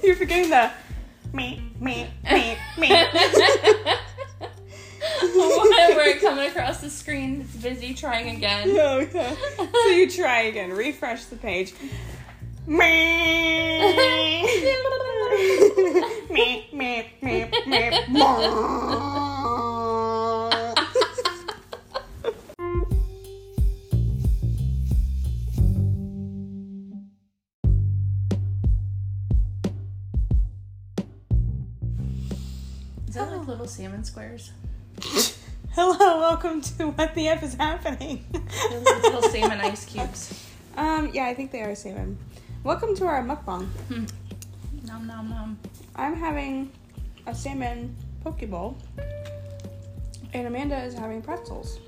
You're forgetting the me, me, me, me. We're coming across the screen. It's busy trying again. Oh, yeah. So you try again. Refresh the page. Me, me, me, me, me. Salmon squares? Hello, welcome to What the F is Happening. Little salmon ice cubes. Um, yeah, I think they are salmon. Welcome to our mukbang. Hmm. Nom nom nom. I'm having a salmon poke bowl, and Amanda is having pretzels.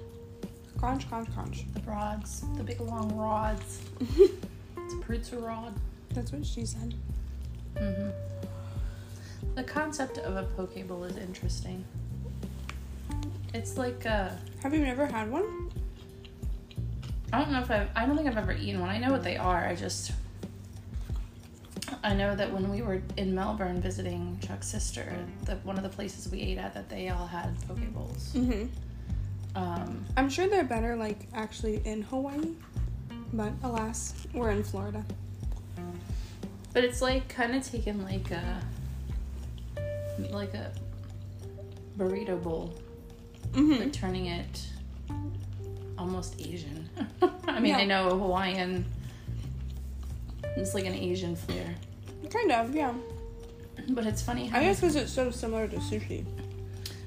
Crunch, crunch, crunch. The rods, the big long rods. It's a pretzel rod. That's what she said. hmm The concept of a poke bowl is interesting. It's like uh, Have you never had one? I don't know if I've I don't think I've ever eaten one. I know what they are. I just I know that when we were in Melbourne visiting Chuck's sister, the one of the places we ate at that they all had poke bowls. Mm-hmm. Um, I'm sure they're better, like, actually in Hawaii. But alas, we're in Florida. but it's like kind of taken like a like a burrito bowl, Mm-hmm. but turning it almost Asian. I mean, I Yeah. know Hawaiian. It's like an Asian flair, Kind of, yeah. but it's funny how I guess because it's so similar to sushi.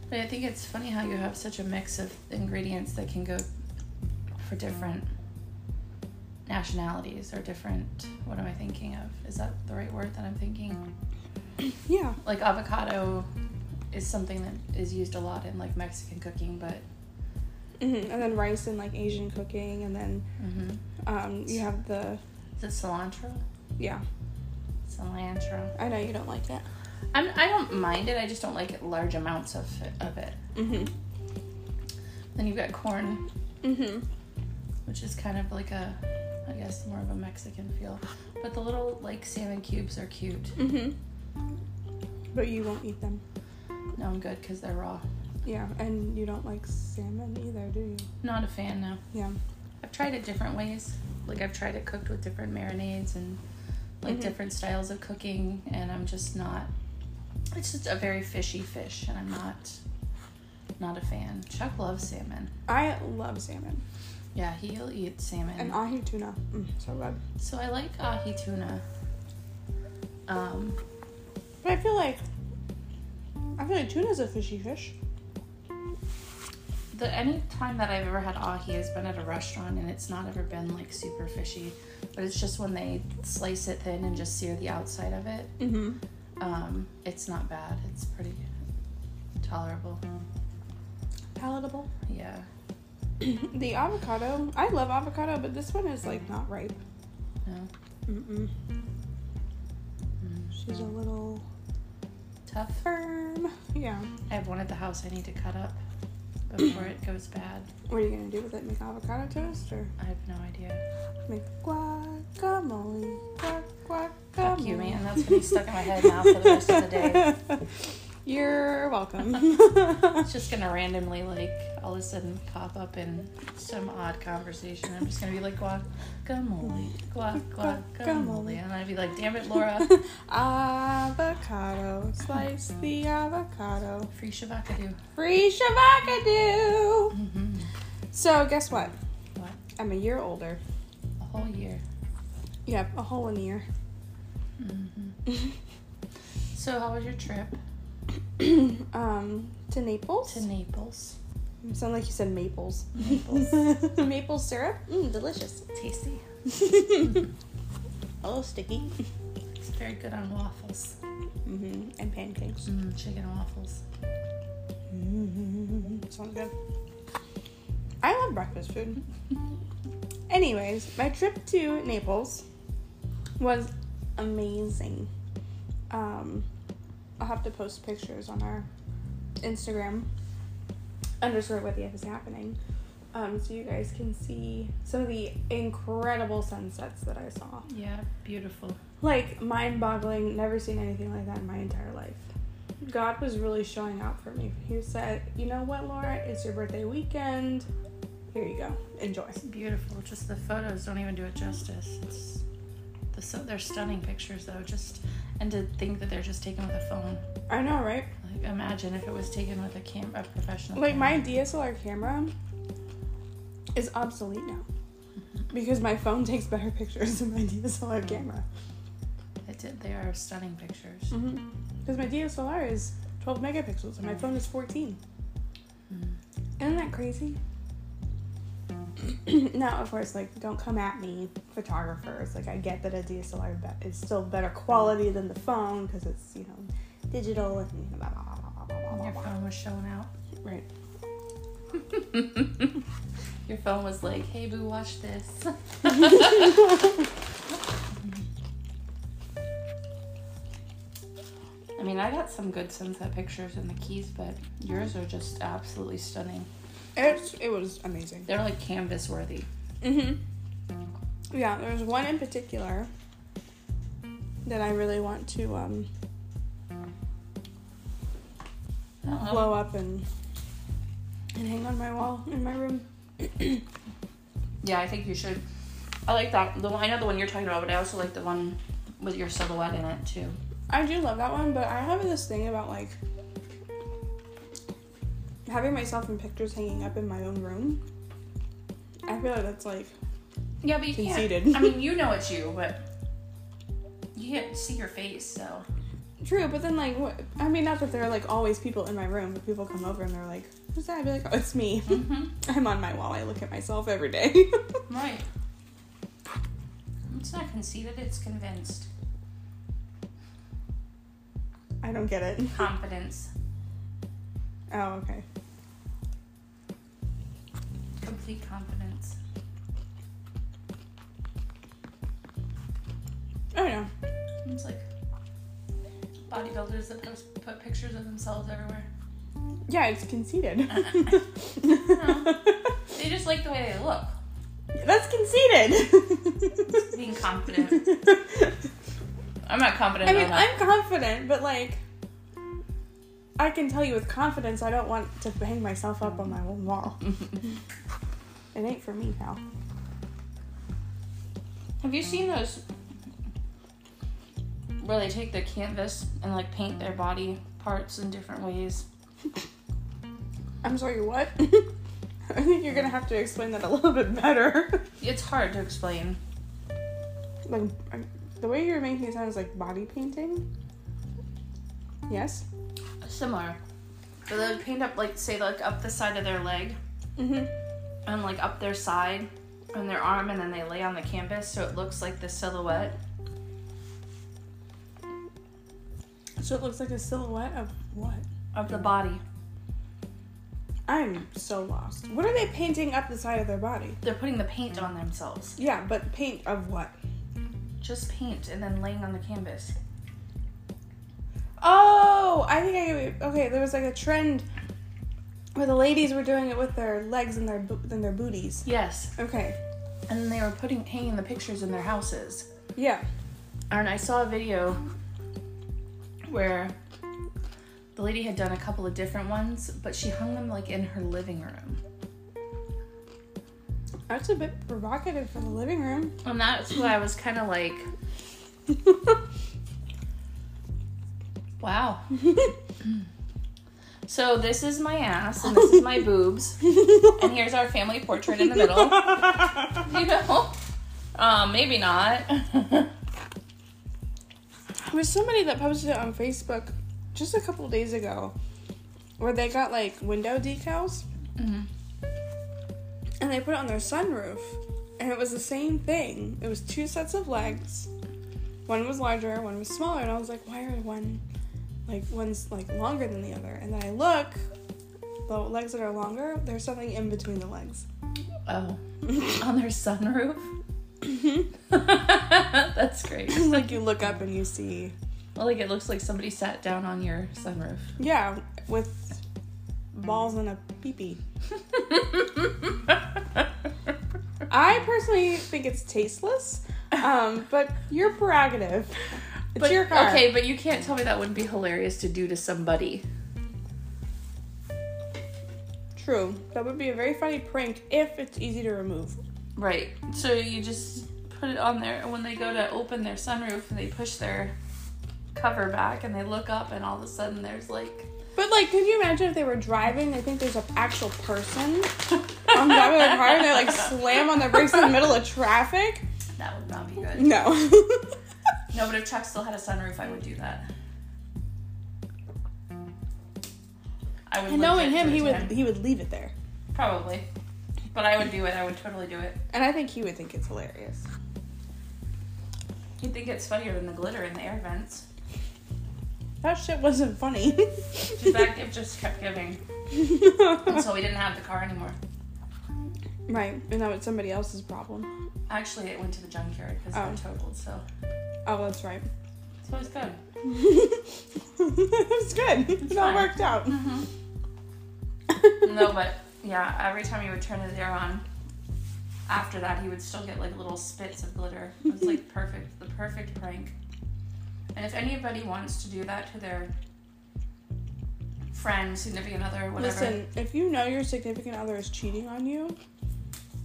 But I think it's funny how you have such a mix of ingredients that can go for different nationalities or different. What am I thinking of? Is that the right word that I'm thinking? Yeah. Like avocado is something that is used a lot in like Mexican cooking, but Mm-hmm. And then rice and, like, Asian cooking. And then mm-hmm. um, you have the, is it cilantro? yeah. Cilantro. I know you don't like that. I'm, I don't mind it. I just don't like it, large amounts of it, of it. Mm-hmm. Then you've got corn, Mm-hmm. which is kind of like a, I guess, more of a Mexican feel. But the little like salmon cubes are cute. Mm-hmm. But you won't eat them. No, I'm good because they're raw. Yeah, and you don't like salmon either, do you? Not a fan no. Yeah. I've tried it different ways. Like I've tried it cooked with different marinades and like Mhm. different styles of cooking, and I'm just not. It's just a very fishy fish, and I'm not not a fan. Chuck loves salmon. I love salmon Yeah, he'll eat salmon. and ahi tuna. Mm, so good. so I like ahi tuna. Um, But I feel like I feel like tuna's a fishy fish. the any time that I've ever had ahi has been at a restaurant, and it's not ever been like super fishy, but it's just when they slice it thin and just sear the outside of it. Mm-hmm. Um, it's not bad. It's pretty tolerable. Palatable. Yeah. the avocado, I love avocado, but this one is like not ripe. No. Mm-mm. Mm. She's a little Tough. firm. Yeah. I have one at the house I need to cut up before it goes bad. What are you gonna do with it? Make avocado toast or I have no idea. make guacamole? Guac guacamole. Fuck you, man. That's gonna be stuck in my head now for the rest of the day. You're welcome. It's just gonna randomly, like, all of a sudden pop up in some odd conversation. I'm just gonna be like, guacamole, guac, guacamole. And I'd be like, damn it, Laura. avocado. Slice the avocado. Free shabakadoo. Free shabakadoo. Mm-hmm. So guess what? What? I'm a year older. A whole year. Yep, a whole in year. Mm-hmm. So, how was your trip um, to Naples. to Naples? You sound like you said maples. Maples. Maple syrup. Mm, delicious. Tasty. a little sticky. It's very good on waffles. hmm And pancakes. Mm, chicken waffles. Mm, sounds good. I love breakfast food. Anyways, my trip to Naples was amazing. Um, I'll have to post pictures on our Instagram underscore what the F is happening. um, so you guys can see some of the incredible sunsets that I saw. Yeah, beautiful. Like mind boggling, never seen anything like that in my entire life. God was really showing out for me. He said, You know what, Laura? It's your birthday weekend. Here you go. Enjoy. It's beautiful. Just the photos don't even do it justice. It's the so they're stunning pictures though. Just and to think that they're just taken with a phone. I know, right? Like imagine if it was taken with a cam a professional. Like my. DSLR camera is obsolete now. Because my phone takes better pictures than my DSLR camera. It did, they are stunning pictures. Because my DSLR is 12 megapixels and my phone is 14. Mm. Isn't that crazy? now, of course, like, don't come at me, photographers. Like, I get that a DSLR is still better quality than the phone because it's, you know, digital and blah, blah, blah, blah, blah, blah, Your phone was showing out. Right. Your phone was like, "Hey boo, watch this." I mean, I got some good sunset pictures in the Keys, but yours are just absolutely stunning. It's, it was amazing. They're like canvas worthy. hmm Yeah, there's one in particular that I really want to um, Oh, blow up and and hang on my wall in my room. Yeah, I think you should. I like that. The one I know the one you're talking about, but I also like the one with your silhouette in it too. I do love that one, but I have this thing about like having myself in pictures hanging up in my own room. I feel like that's like Yeah, but you Conceited. can't. I mean, you know it's you, but you can't see your face, so. true. But then like, what? I mean, not that there are like always people in my room, but people come over and they're like, "Who's that?" I'd be like, "Oh, it's me." Mm-hmm. I'm on my wall. I look at myself every day. Right. It's not conceited, it's convinced. I don't get it. Confidence. Oh, okay. Complete confidence. Oh no. It's like bodybuilders that post put pictures of themselves everywhere. Yeah, it's conceited. No. They just like the way they look. That's conceited. Being confident. I'm not confident I mean. I'm confident, but like, I can tell you with confidence, I don't want to hang myself up on my own wall. It ain't for me, pal. Have you seen those where they take the canvas and like paint their body parts in different ways? I'm sorry, what? I think you're gonna have to explain that a little bit better. It's hard to explain. like, the way you're making it sound is like body painting. Yes. Similar. But they would paint up like say like up the side of their leg Mm-hmm. And like up their side and their arm and then they lay on the canvas so it looks like the silhouette. So it looks like a silhouette of what? Of the body. I'm so lost. What are they painting up the side of their body? They're putting the paint on themselves. Yeah, but paint of what? Just paint and then laying on the canvas. Oh, I think I okay. There was like a trend where the ladies were doing it with their legs and their bo- and their booties. Yes. Okay, And then they were putting hanging the pictures in their houses. yeah. And I saw a video where the lady had done a couple of different ones, but she hung them like in her living room. That's a bit provocative for the living room. And that's why I was kind of like, wow. So this is my ass and this is my boobs. And here's our family portrait in the middle. You know? Um, maybe not. There was somebody that posted it on Facebook just a couple days ago where they got like window decals Mhm. and they put it on their sunroof and it was the same thing. It was two sets of legs. One was larger, one was smaller, and I was like, why are one like one's like longer than the other? And then I look, the legs that are longer, there's something in between the legs. Oh. On their sunroof? That's great. like you look up and you see, Well, like it looks like somebody sat down on your sunroof. yeah, with balls in a peepee. I personally think it's tasteless, um, but your prerogative. It's But, your car. okay, but you can't tell me that wouldn't be hilarious to do to somebody. True. That would be a very funny prank if it's easy to remove. Right. So you just put it on there, and when they go to open their sunroof and they push their cover back and they look up, and all of a sudden there's like. But like, could you imagine if they were driving? They think there's an actual person on top of their car, and they like slam on their brakes in the middle of traffic. That would not be good. No. No, but if Chuck still had a sunroof, I would do that. I would. and knowing him, he would he would leave it there, probably. But I would do it. I would totally do it. and I think he would think it's hilarious. You'd think it's funnier than the glitter in the air vents. That shit wasn't funny. That gift just kept giving until we didn't have the car anymore. right, and now it's somebody else's problem. Actually, it went to the junkyard because Oh. they're totaled. So, Oh, that's right. so it's good. it's good. It all fine. worked out. Mm-hmm. no, but yeah, every time he would turn his air on, after that he would still get like little spits of glitter. It was like perfect, the perfect prank. And if anybody wants to do that to their friend, significant other, whatever, Listen, if you know your significant other is cheating on you,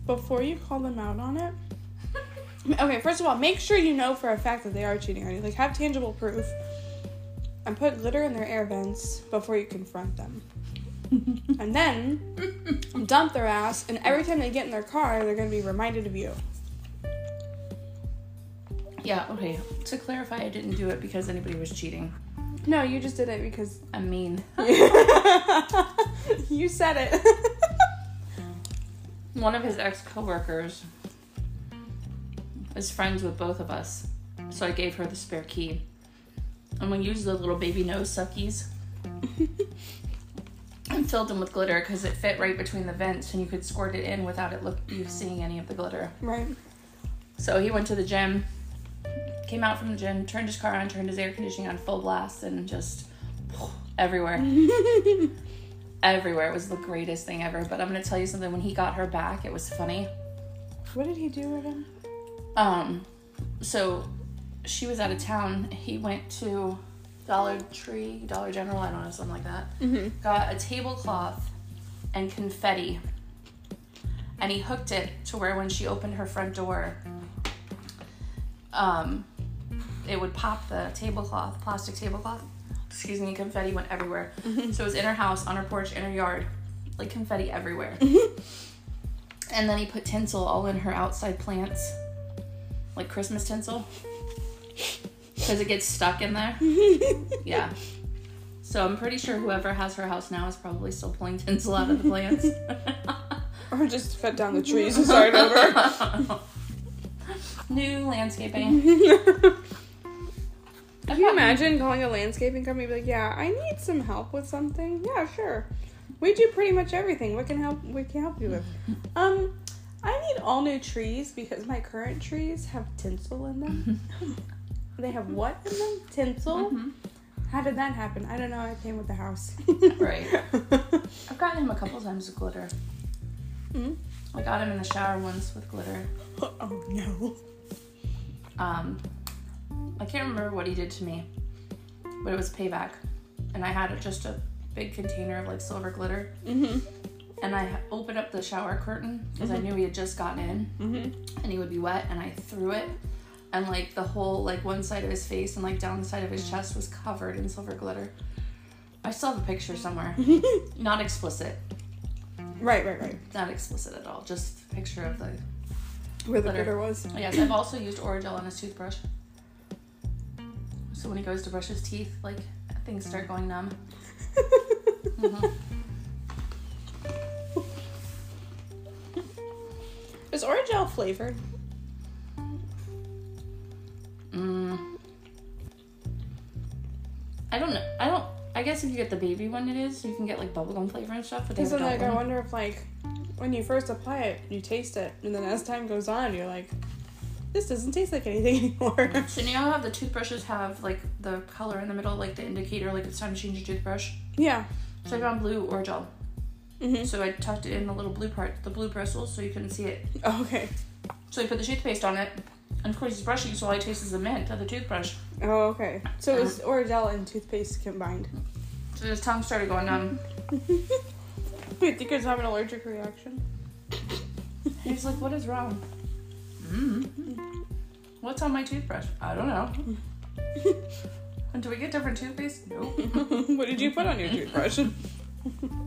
before you call them out on it, okay, first of all, make sure you know for a fact that they are cheating on you. Like, have tangible proof. And put glitter in their air vents before you confront them. and then dump their ass, and every time they get in their car, they're going to be reminded of you. yeah, okay. To clarify, I didn't do it because anybody was cheating. No, you just did it because I'm mean. you said it. One of his ex coworkers is friends with both of us, so I gave her the spare key. And we used the little baby nose suckies and filled them with glitter because it fit right between the vents, and you could squirt it in without it look you seeing any of the glitter. right. So he went to the gym, came out from the gym, turned his car on, turned his air conditioning on full blast, and just everywhere everywhere. It was the greatest thing ever. But I'm gonna tell you something. When he got her back, it was funny. What did he do again? Um, so she was out of town. He went to Dollar Tree, Dollar General, I don't know, something like that. Mm-hmm. Got a tablecloth and confetti, and he hooked it to where when she opened her front door, um, it would pop the tablecloth, plastic tablecloth. Excuse me, confetti went everywhere. So it was in her house, on her porch, in her yard, like confetti everywhere. And then he put tinsel all in her outside plants, like Christmas tinsel, because it gets stuck in there. Yeah. So I'm pretty sure whoever has her house now is probably still pulling tinsel out of the plants. Or just cut down the trees and start over. New landscaping. Can you imagine calling a landscaping company and be like, yeah, I need some help with something? Yeah, sure. We do pretty much everything. What can help we can help you with? Um, I need all new trees because my current trees have tinsel in them. they have what in them? Tinsel? How did that happen? I don't know. I came with the house. Right. I've gotten him a couple times with glitter. Mhm. I got him in the shower once with glitter. oh no. Um, I can't remember what he did to me, but it was payback. And I had just a big container of like silver glitter. Mm-hmm. And I opened up the shower curtain because I knew he had just gotten in Mm-hmm. and he would be wet. And I threw it. And like the whole, like one side of his face and like down the side of his chest was covered in silver glitter. I still have a picture somewhere. Not explicit. Right, right, right. Not explicit at all. Just a picture of the. Where the Glitter. glitter was. Yes, I've also used Orajel on his toothbrush. So when he goes to brush his teeth, like things start going numb. Mhm. Is Orajel flavored? Mm. I don't know. I don't. I guess if you get the baby one, it is. You can get like bubblegum flavor and stuff. But they Because have then, adult like, I wonder if, like, when you first apply it, you taste it, and then as time goes on, you're like, this doesn't taste like anything anymore. So you know how the toothbrushes have like the color in the middle, like the indicator, like it's time to change your toothbrush. yeah. So I found blue Orajel. Mhm. So I tucked it in the little blue part, the blue bristles, so you couldn't see it. Oh, okay. So he put the toothpaste on it, and of course he's brushing, so all he tastes is the mint of the toothbrush. Oh, okay. So it was Orajel and toothpaste combined. So his tongue started going numb. I think it's having an allergic reaction. He's like, "What is wrong?" Mm. What's on my toothbrush? I don't know. and do we get different toothpaste? Nope. what did you put on your toothbrush?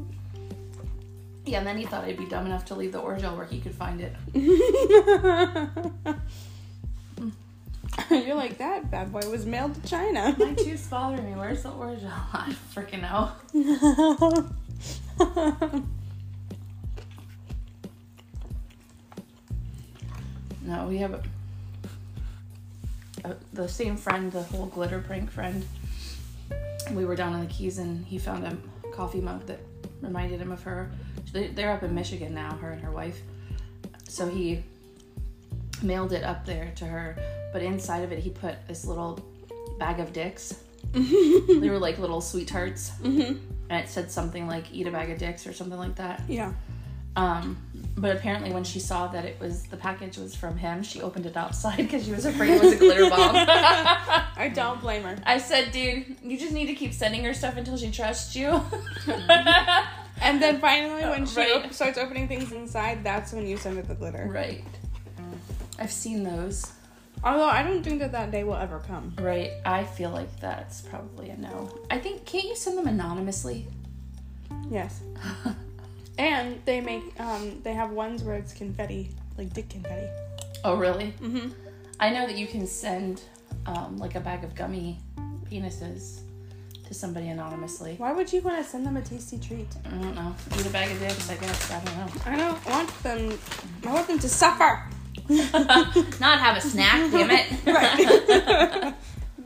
Yeah, and then he thought I'd be dumb enough to leave the Orajel where he could find it. You're like that bad boy was mailed to China. My tooth's bothering me. Where's the Orajel? I freaking know. No, we have a, a, the same friend, the whole glitter prank friend. We were down in the Keys and he found a coffee mug that reminded him of her. They- They're up in Michigan now, her and her wife. So he mailed it up there to her, but inside of it he put this little bag of dicks. they were like little sweethearts, hmm and it said something like "eat a bag of dicks" or something like that. Yeah. Um, but apparently, when she saw that it was the package was from him, she opened it outside because she was afraid it was a glitter bomb. I don't blame her. I said, "Dude, you just need to keep sending her stuff until she trusts you." And then finally, when she Right. op- starts opening things inside, that's when you send her the glitter. right. I've seen those. Although I don't think that that day will ever come. Right. I feel like that's probably a no. I think can't you send them anonymously? Yes. And they make um they have ones where it's confetti, like dick confetti. Oh, really? Mm-hmm. I know that you can send um, like a bag of gummy penises to somebody anonymously. Why would you want to send them a tasty treat? I don't know. Eat a bag of dicks, I guess. I don't know. I don't want them. I want them to suffer. Not have a snack, damn it. Right.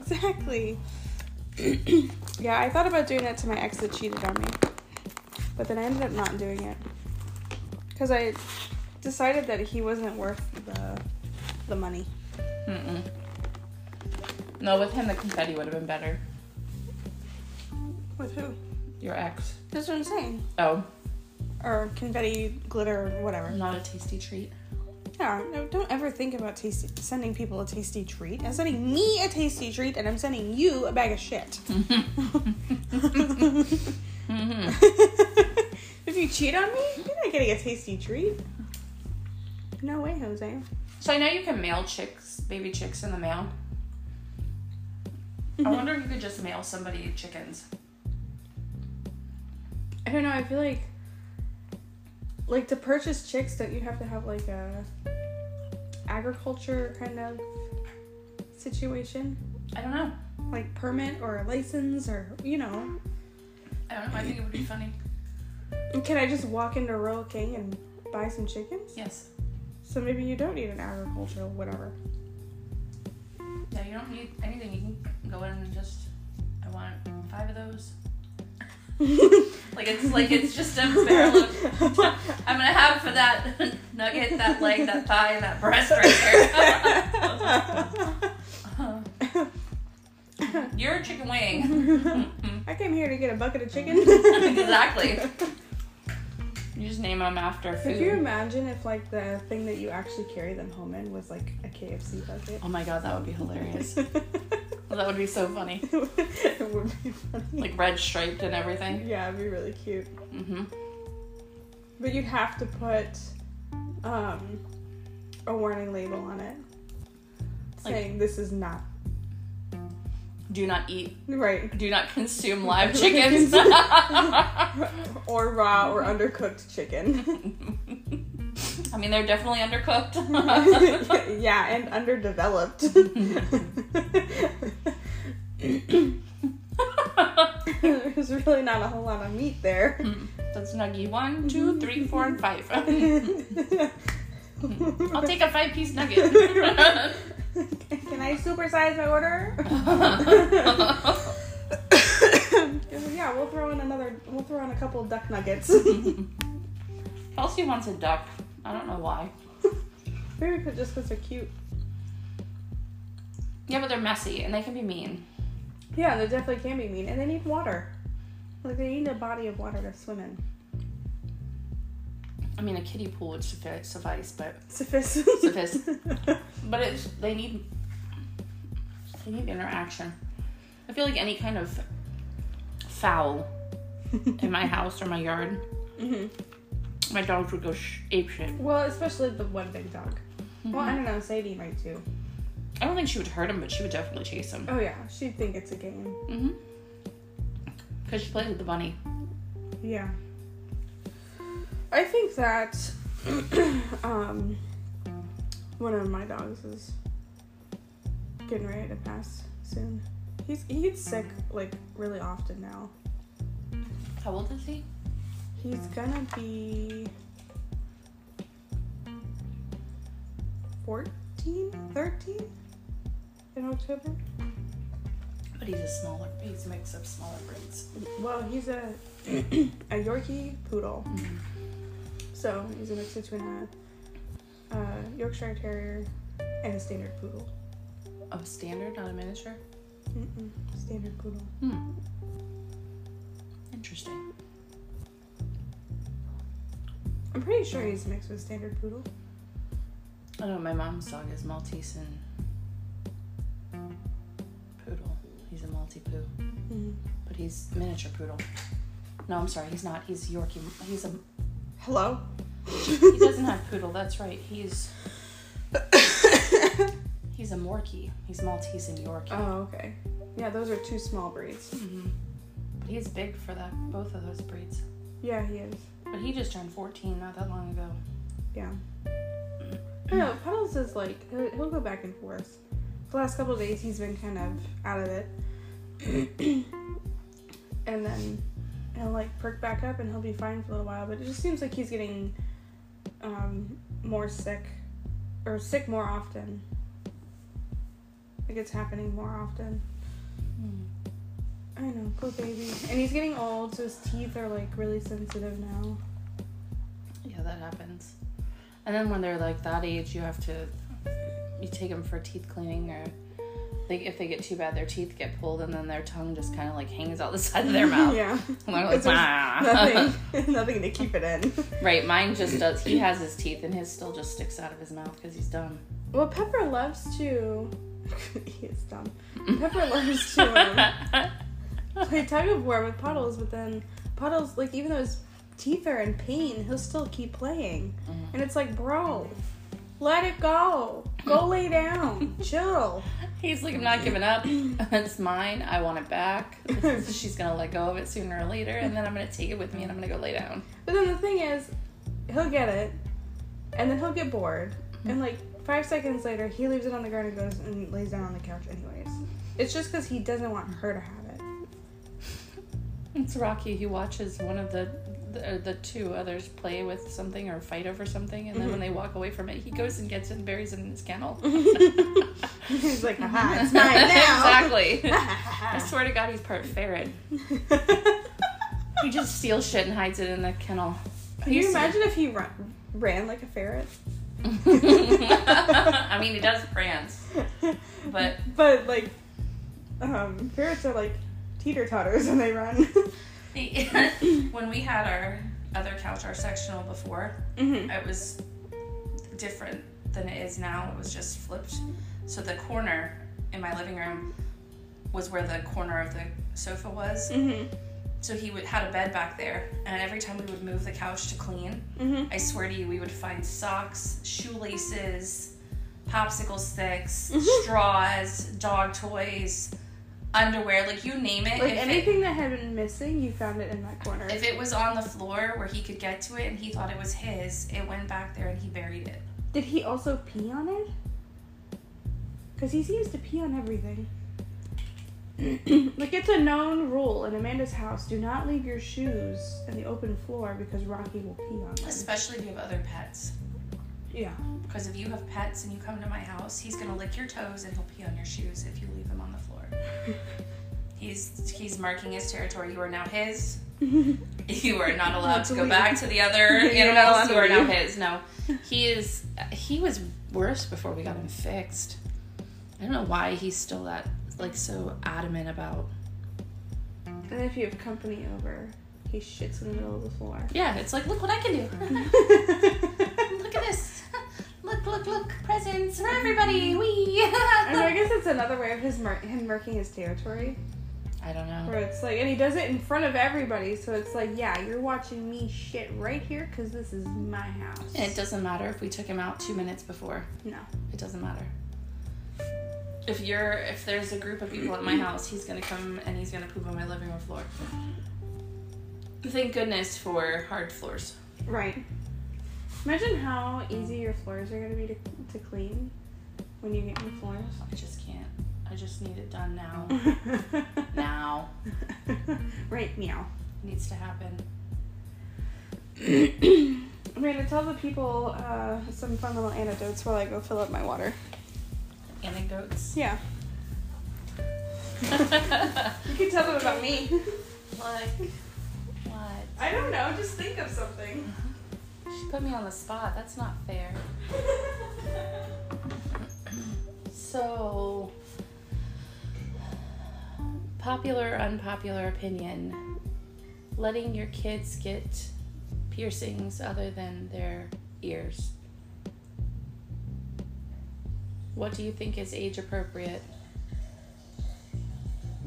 exactly. yeah, I thought about doing that to my ex that cheated on me, but then I ended up not doing it because I decided that he wasn't worth the the money. Mm-mm. No, with him the confetti would have been better. With who? Your ex. That's what I'm saying. Oh, Or confetti, glitter, or whatever. not a tasty treat. Yeah, no, don't ever think about tasty, sending people a tasty treat. I'm sending me a tasty treat, and I'm sending you a bag of shit. Mm-hmm. if you cheat on me, you're not getting a tasty treat. No way, Jose. So I know you can mail chicks, baby chicks in the mail. I wonder if you could just mail somebody chickens. I don't know. I feel like, like to purchase chicks, that you have to have like a agriculture kind of situation, I don't know. like permit or a license, or you know. I don't know. I think it would be funny. Can I just walk into Rural King and buy some chickens? Yes. So maybe you don't need an agricultural whatever. Yeah, you don't need anything. You can go in and just. I want five of those. Like it's like it's just a barrel of. I'm gonna have for that nugget, that leg, that thigh, and that breast right there. You're a chicken wing. I came here to get a bucket of chicken. exactly. You just name them after food. Could you imagine if like the thing that you actually carry them home in was like a KFC bucket? Oh my god, that would be hilarious. That would be so funny. it would be funny. Like red striped and everything. yeah, it'd be really cute. hmm But you'd have to put um, a warning label on it Like- saying this is not Do not eat. right Do not consume live chickens. or raw or undercooked chicken. I mean, they're definitely undercooked. yeah, and underdeveloped. There's really not a whole lot of meat there. Hmm. That's nuggy one, two, mm-hmm. three, four, and five. Hmm. I'll take a five piece nugget. Can I supersize my order? yeah, we'll throw in another. We'll throw in a couple of duck nuggets. Kelsey wants a duck. I don't know why. Maybe because just because they're cute. Yeah, but they're messy and they can be mean. Yeah, they definitely can be mean, and they need water. Like they need a body of water to swim in. I mean, a kiddie pool would suffi- suffice, but Suffice. Suffice. but it's they need they need interaction. I feel like any kind of fowl in my house or my yard, hmm my dogs would go sh- ape shit. Well, especially the one big dog. Well, I Mhm. don't know. Sadie might too. I don't think she would hurt him, but she would definitely chase him. Oh yeah, she'd think it's a game. Mm-hmm. Because she plays with the bunny. Yeah. I think that um, one of my dogs is getting ready to pass soon. He's he gets sick like really often now. How old is he? He's gonna be 14, 13 in October. But he's a smaller. He's a mix of smaller breeds. Well, he's a a Yorkie poodle. Mm-hmm. So he's a mix between a, a Yorkshire Terrier and a standard poodle. Oh, standard, not a miniature. Mm-mm, standard poodle. Hmm. Interesting. I'm pretty sure he's mixed with standard poodle. I know my mom's dog is Maltese and poodle. He's a Maltese poo. Mm. but he's miniature poodle. No, I'm sorry, he's not. He's Yorkie. He's a. Hello. He doesn't have poodle. That's right. He's he's a Morkie. He's Maltese and Yorkie. oh, okay. Yeah, those are two small breeds. hmm But he's big for that. Both of those breeds. Yeah, he is. But he just turned 14 not that long ago. Yeah. I don't know. Puddles is like he'll, he'll go back and forth. The last couple of days he's been kind of out of it, and then he'll like perk back up and he'll be fine for a little while. But it just seems like he's getting um, more sick, or sick more often. Like it's happening more often. I know, poor baby. And he's getting old, so his teeth are like really sensitive now. Yeah, that happens. And then when they're like that age, you have to you take them for teeth cleaning or. They, if they get too bad, their teeth get pulled, and then their tongue just kind of like hangs out the side of their mouth. yeah. And they're like, "Ah." nothing, nothing to keep it in. Right, mine just does. He has his teeth, and his still just sticks out of his mouth because he's dumb. Well, Pepper loves to. he is dumb. Pepper loves to um, play tug of war with Puddles, but then Puddles, like, even though his teeth are in pain, he'll still keep playing. Mhm. And it's like, bro, let it go. Go lay down. Chill. He's like, I'm not giving up. it's mine. I want it back. She's gonna let go of it sooner or later, and then I'm gonna take it with me, and I'm gonna go lay down. But then the thing is, he'll get it, and then he'll get bored, and like five seconds later, he leaves it on the ground and goes and lays down on the couch, anyways. It's just because he doesn't want her to have. It's Rocky. He watches one of the the, the two others play with something or fight over something, and then when they walk away from it, he goes and gets it and buries it in his kennel. He's like, haha, it's mine now. exactly. I swear to God, he's part ferret. He just steals shit and hides it in the kennel. Can you imagine if he run, ran like a ferret? I mean, he does prance, but But like, um, ferrets are like teeter totters when they run. when we had our other couch, our sectional before, mm-hmm. it was different than it is now. It was just flipped. So the corner in my living room was where the corner of the sofa was. Mm-hmm. So he would had a bed back there, and every time we would move the couch to clean, Mm-hmm. I swear to you, we would find socks, shoelaces, popsicle sticks, straws, dog toys, underwear, like you name it. Like if, anything that had been missing, you found it in that corner. if it was on the floor where he could get to it and he thought it was his, it went back there and he buried it. Did he also pee on it? Because he seems to pee on everything. like it's a known rule in Amanda's house: do not leave your shoes in the open floor because Rocky will pee on them. Especially if you have other pets. Yeah. Because if you have pets and you come to my house, he's gonna lick your toes and he'll pee on your shoes if you leave them on the floor. He's he's marking his territory. You are now his. You are not allowed to go back to the other allowed animals. You are now his. No, he is. He was worse before we got him fixed. I don't know why he's still that like so adamant about. And if you have company over, he shits in the middle of the floor. Yeah, it's like, look what I can do. look at this. Look, look, look. Presents for everybody. Wee. I, mean, I guess it's another way of his mur- him marking his territory. I don't know. Where it's like, and he does it in front of everybody, so it's like, yeah, you're watching me shit right here because this is my house. And it doesn't matter if we took him out two minutes before. No. It doesn't matter. If you're if there's a group of people at my house, he's gonna come and he's gonna poop on my living room floor. Thank goodness for hard floors. Right. Imagine how easy your floors are going to be to, to clean when you get new floors. I just can't. I just need it done now. now. right, now. It needs to happen. I'm going to tell the people uh, some fun little anecdotes while I go fill up my water. Anecdotes. Yeah. You can tell them about me. like what? I don't know, just think of something. She put me on the spot. That's not fair. So, popular, unpopular opinion. Letting your kids get piercings other than their ears. What do you think is age appropriate?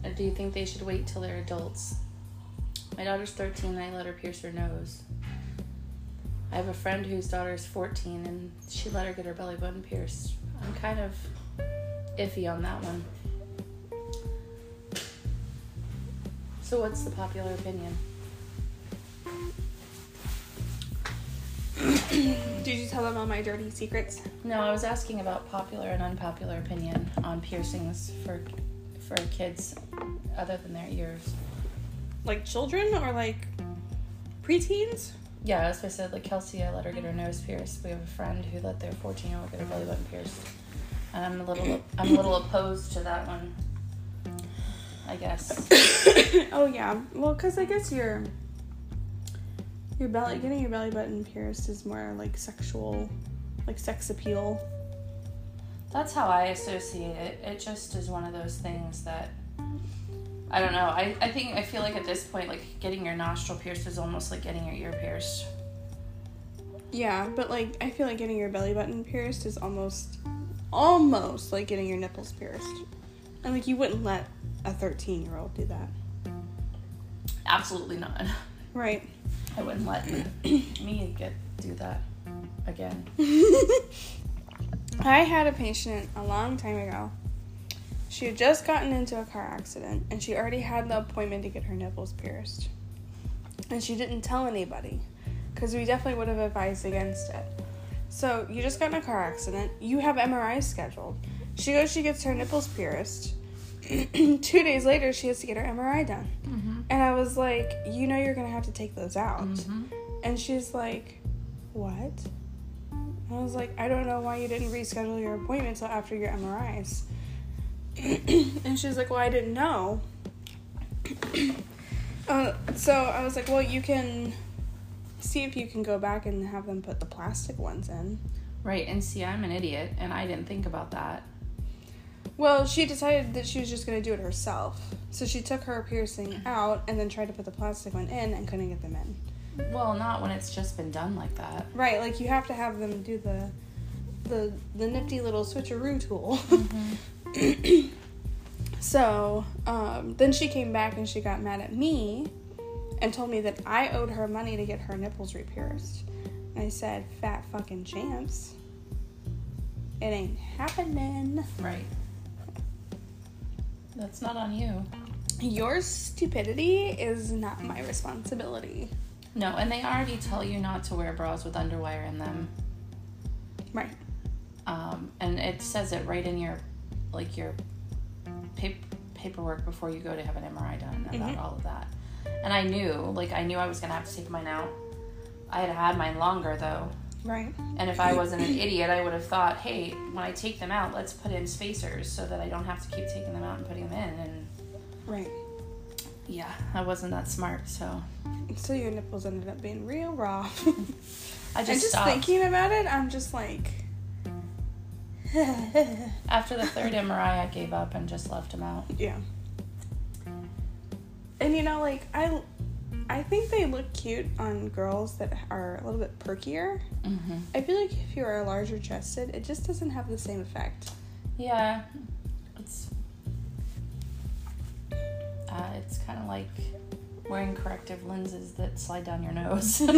Or do you think they should wait till they're adults? My daughter's 13 and I let her pierce her nose. I have a friend whose daughter is 14 and she let her get her belly button pierced. I'm kind of iffy on that one. So, what's the popular opinion? Did you tell them all my dirty secrets? No, I was asking about popular and unpopular opinion on piercings for for kids other than their ears. Like children or like preteens? Yeah, as I said, like Kelsey, I let her get her nose pierced. We have a friend who let their 14 year old get her belly button pierced. And I'm a little, I'm a little opposed to that one. I guess. oh yeah. Well, cause I guess your your belly getting your belly button pierced is more like sexual, like sex appeal. That's how I associate it. It just is one of those things that I don't know. I, I think I feel like at this point, like getting your nostril pierced is almost like getting your ear pierced. Yeah, but like I feel like getting your belly button pierced is almost almost like getting your nipples pierced. And like you wouldn't let a 13 year old do that. Absolutely not. Right. I wouldn't let me get do that again. I had a patient a long time ago. She had just gotten into a car accident and she already had the appointment to get her nipples pierced. And she didn't tell anybody because we definitely would have advised against it. So, you just got in a car accident, you have MRI scheduled. She goes, she gets her nipples pierced. Two days later, she has to get her MRI done. Mm-hmm. And I was like, you know, you're gonna have to take those out. Mm-hmm. And she's like, What? I was like, I don't know why you didn't reschedule your appointment till after your MRIs. and she's like, Well, I didn't know. uh, so I was like, Well, you can see if you can go back and have them put the plastic ones in. Right, and see, I'm an idiot, and I didn't think about that. Well, she decided that she was just going to do it herself. So she took her piercing out and then tried to put the plastic one in and couldn't get them in. Well, not when it's just been done like that. Right, like you have to have them do the the the nifty little switcheroo tool. so um, then she came back and she got mad at me and told me that I owed her money to get her nipples re-pierced. And I said, "Fat fucking chance, it ain't happening." Right. That's not on you. Your stupidity is not my responsibility. No, and they already tell you not to wear bras with underwire in them. Right. Um, and it says it right in your, like your, pap- paperwork before you go to have an MRI done about Mhm. all of that. And I knew, like, I knew I was gonna have to take mine out. I had had mine longer though, Right. and if I wasn't an idiot, I would have thought, hey, when I take them out, let's put in spacers so that I don't have to keep taking them out and putting them in. And Right. yeah, I wasn't that smart, so So your nipples ended up being real raw. I just, and just just stopped. thinking about it, I'm just like. After the third MRI, I gave up and just left them out. yeah. And you know, like I, I think they look cute on girls that are a little bit perkier. Mm-hmm. I feel like if you are larger chested, it just doesn't have the same effect. Yeah, it's uh, it's kind of like wearing corrective lenses that slide down your nose. right.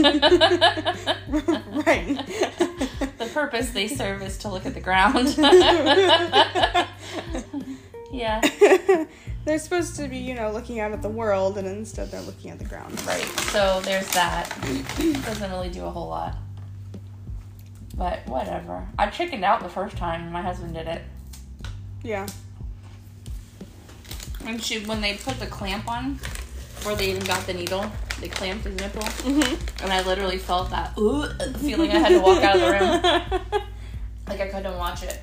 the purpose they serve is to look at the ground. yeah, they're supposed to be, you know, looking out at the world, and instead they're looking at the ground. right. So there's that. Doesn't really do a whole lot. But whatever. I chickened out the first time my husband did it. Yeah. And she, when they put the clamp on, where they even got the needle, they clamped his nipple, Mm-hmm. and I literally felt that ooh feeling. I had to walk out of the room, like I couldn't watch it.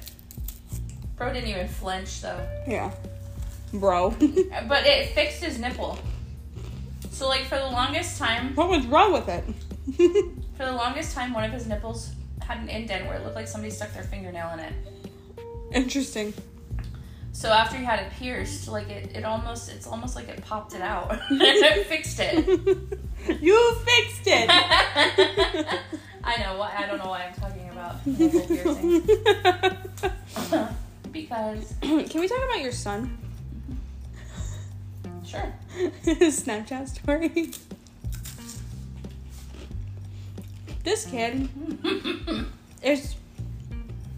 Bro didn't even flinch though, yeah. Bro. but it fixed his nipple. So like for the longest time, what was wrong with it? for the longest time, one of his nipples had an indent where it looked like somebody stuck their fingernail in it. Interesting. So after he had it pierced, like it, it almost, it's almost like it popped it out. it fixed it. you fixed it. I know why. I don't know why I'm talking about nipple piercing. because Can we talk about your son? Mm-hmm. sure. His Snapchat story. This kid mm-hmm. is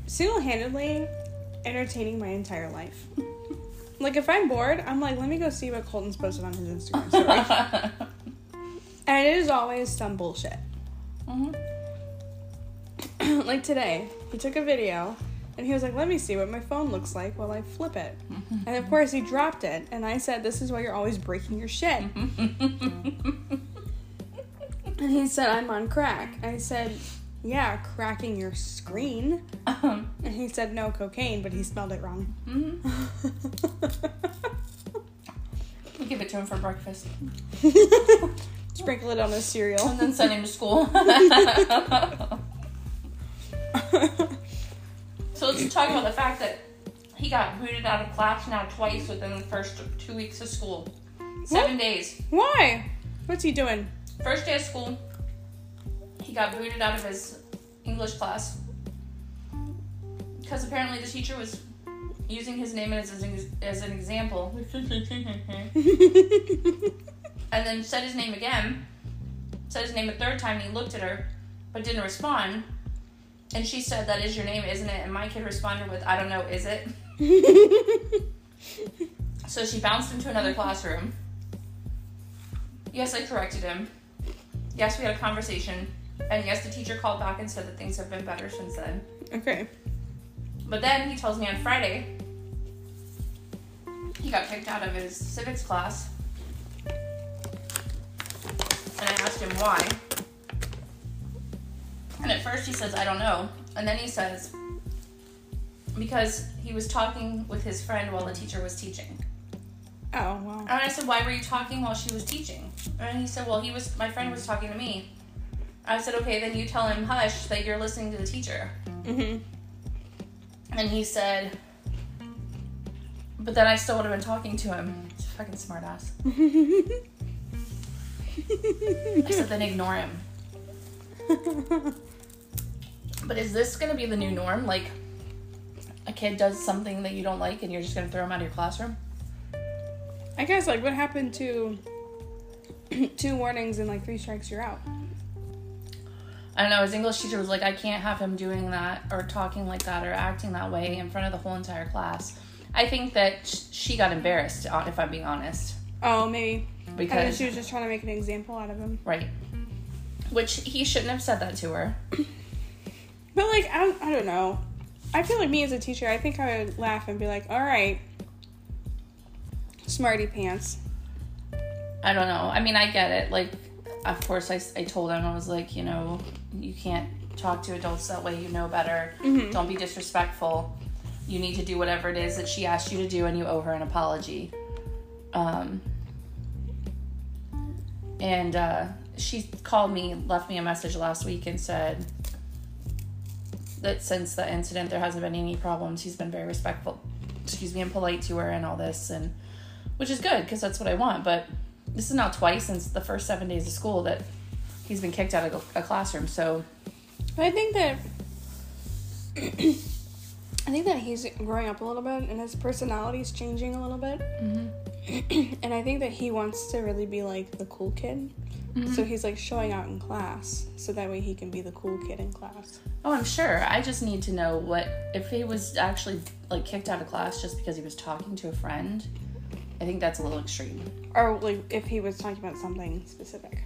single-handedly entertaining my entire life. Like if I'm bored, I'm like, let me go see what Colton's posted on his Instagram story. and it is always some bullshit. Mhm. like today, he took a video and he was like, let me see what my phone looks like while I flip it. And of course, he dropped it. And I said, this is why you're always breaking your shit. And he said, I'm on crack. I said, yeah, cracking your screen. Um, And he said, no, cocaine, but he spelled it wrong. mhm. We give it to him for breakfast Sprinkle it on his cereal. and then send him to school. so let's talk about the fact that he got booted out of class now twice within the first two weeks of school. Seven days. Why? What's he doing? First day of school, he got booted out of his English class because apparently the teacher was using his name as an, as an example, and then said his name again. Said his name a third time. And he looked at her, but didn't respond. And she said, "That is your name, isn't it?" And my kid responded with, "I don't know, is it?" So she bounced into another classroom. Yes, I corrected him. Yes, we had a conversation. And yes, the teacher called back and said that things have been better since then. okay. But then he tells me on Friday he got kicked out of his civics class. And I asked him why. And at first he says, I don't know. And then he says, because he was talking with his friend while the teacher was teaching. Oh, wow. And I said, Why were you talking while she was teaching? And he said, Well, he was my friend was talking to me. I said, Okay, then you tell him hush that you're listening to the teacher. Mm-hmm. And he said, But then I still would have been talking to him. He's a fucking smartass. I said, Then ignore him. But is this gonna be the new norm? Like a kid does something that you don't like and you're just gonna throw him out of your classroom? I guess, like, what happened to two warnings and, like, three strikes, you're out? I don't know. His English teacher was like, I can't have him doing that or talking like that or acting that way in front of the whole entire class. I think that sh- she got embarrassed, if I'm being honest, Oh, maybe. Because she was just trying to make an example out of him. right, which he shouldn't have said that to her. But, like, I don't, I don't know. I feel like me as a teacher, I think I would laugh and be like, all right, smarty pants. I don't know. I mean, I get it. Like, of course, I, I told him I was like, you know, you can't talk to adults that way. You know better. Don't be disrespectful. You need to do whatever it is that she asked you to do, and you owe her an apology. Um, and uh, she called me, left me a message last week, and said that since the incident, there hasn't been any problems. He's been very respectful, excuse me, and polite to her, and all this, and which is good because that's what I want. But this is now twice since the first seven days of school that he's been kicked out of a classroom. So I think that I think that he's growing up a little bit and his personality is changing a little bit. Mm-hmm. and I think that he wants to really be like the cool kid. So mm-hmm. he's like showing out in class so that way he can be the cool kid in class. Oh, I'm sure. I just need to know what if he was actually like kicked out of class just because he was talking to a friend. I think that's a little extreme. Or like if he was talking about something specific.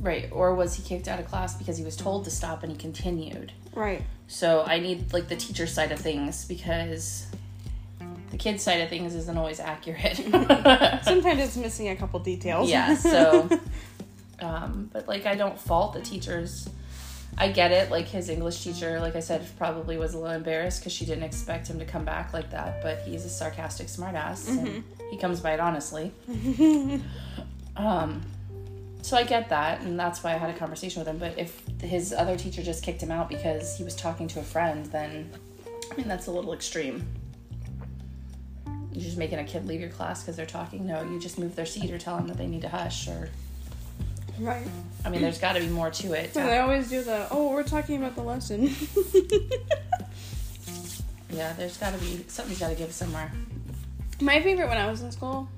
Right. Or was he kicked out of class because he was told to stop and he continued? Right. So I need like the teacher side of things because the kid side of things isn't always accurate. Sometimes it's missing a couple details. yeah, so um but like I don't fault the teachers. I get it. Like his English teacher, like I said, probably was a little embarrassed because she didn't expect him to come back like that. But he's a sarcastic smartass, and he comes by it honestly. um, so I get that, and that's why I had a conversation with him. But if his other teacher just kicked him out because he was talking to a friend, then I mean that's a little extreme. You're just making a kid leave your class because they're talking. No, you just move their seat or tell them that they need to hush. Or Right. I mean, there's got to be more to it. So they always do the oh we're talking about the lesson. Yeah, there's got to be something's got to give somewhere. My favorite when I was in school,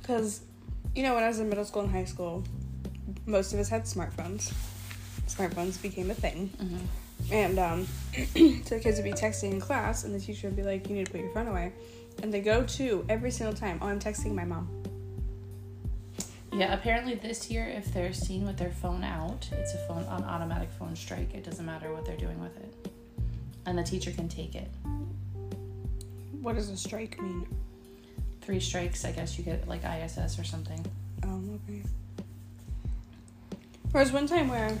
because you know when I was in middle school and high school, most of us had smartphones. Smartphones became a thing, and um, so the kids would be texting in class, and the teacher would be like, "You need to put your phone away," and they go to every single time. Oh, I'm texting my mom. Yeah, apparently this year, if they're seen with their phone out, it's a phone on automatic phone strike. It doesn't matter what they're doing with it, and the teacher can take it. What does a strike mean? Three strikes, I guess you get like ISS or something. Oh, okay. There was one time where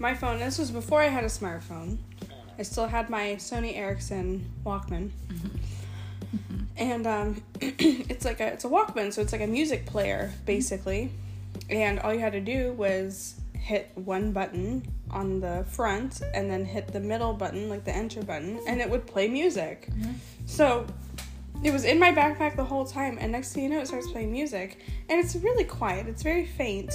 my phone, this was before I had a smartphone, I still had my Sony Ericsson Walkman. And um, it's like a it's a Walkman, so it's like a music player basically. And all you had to do was hit one button on the front and then hit the middle button, like the enter button, and it would play music. So it was in my backpack the whole time, and next thing you know, it starts playing music, and it's really quiet. It's very faint,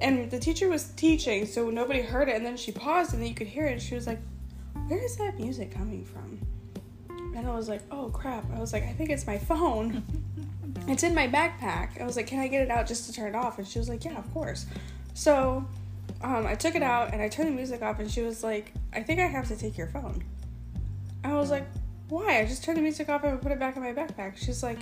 and the teacher was teaching, so nobody heard it. And then she paused, and then you could hear it. And she was like, "Where is that music coming from?" And I was like, "Oh crap!" I was like, "I think it's my phone. it's in my backpack." I was like, "Can I get it out just to turn it off?" And she was like, "Yeah, of course." So um, I took it out and I turned the music off, and she was like, "I think I have to take your phone." I was like, why? I just turned the music off and put it back in my backpack. She's like,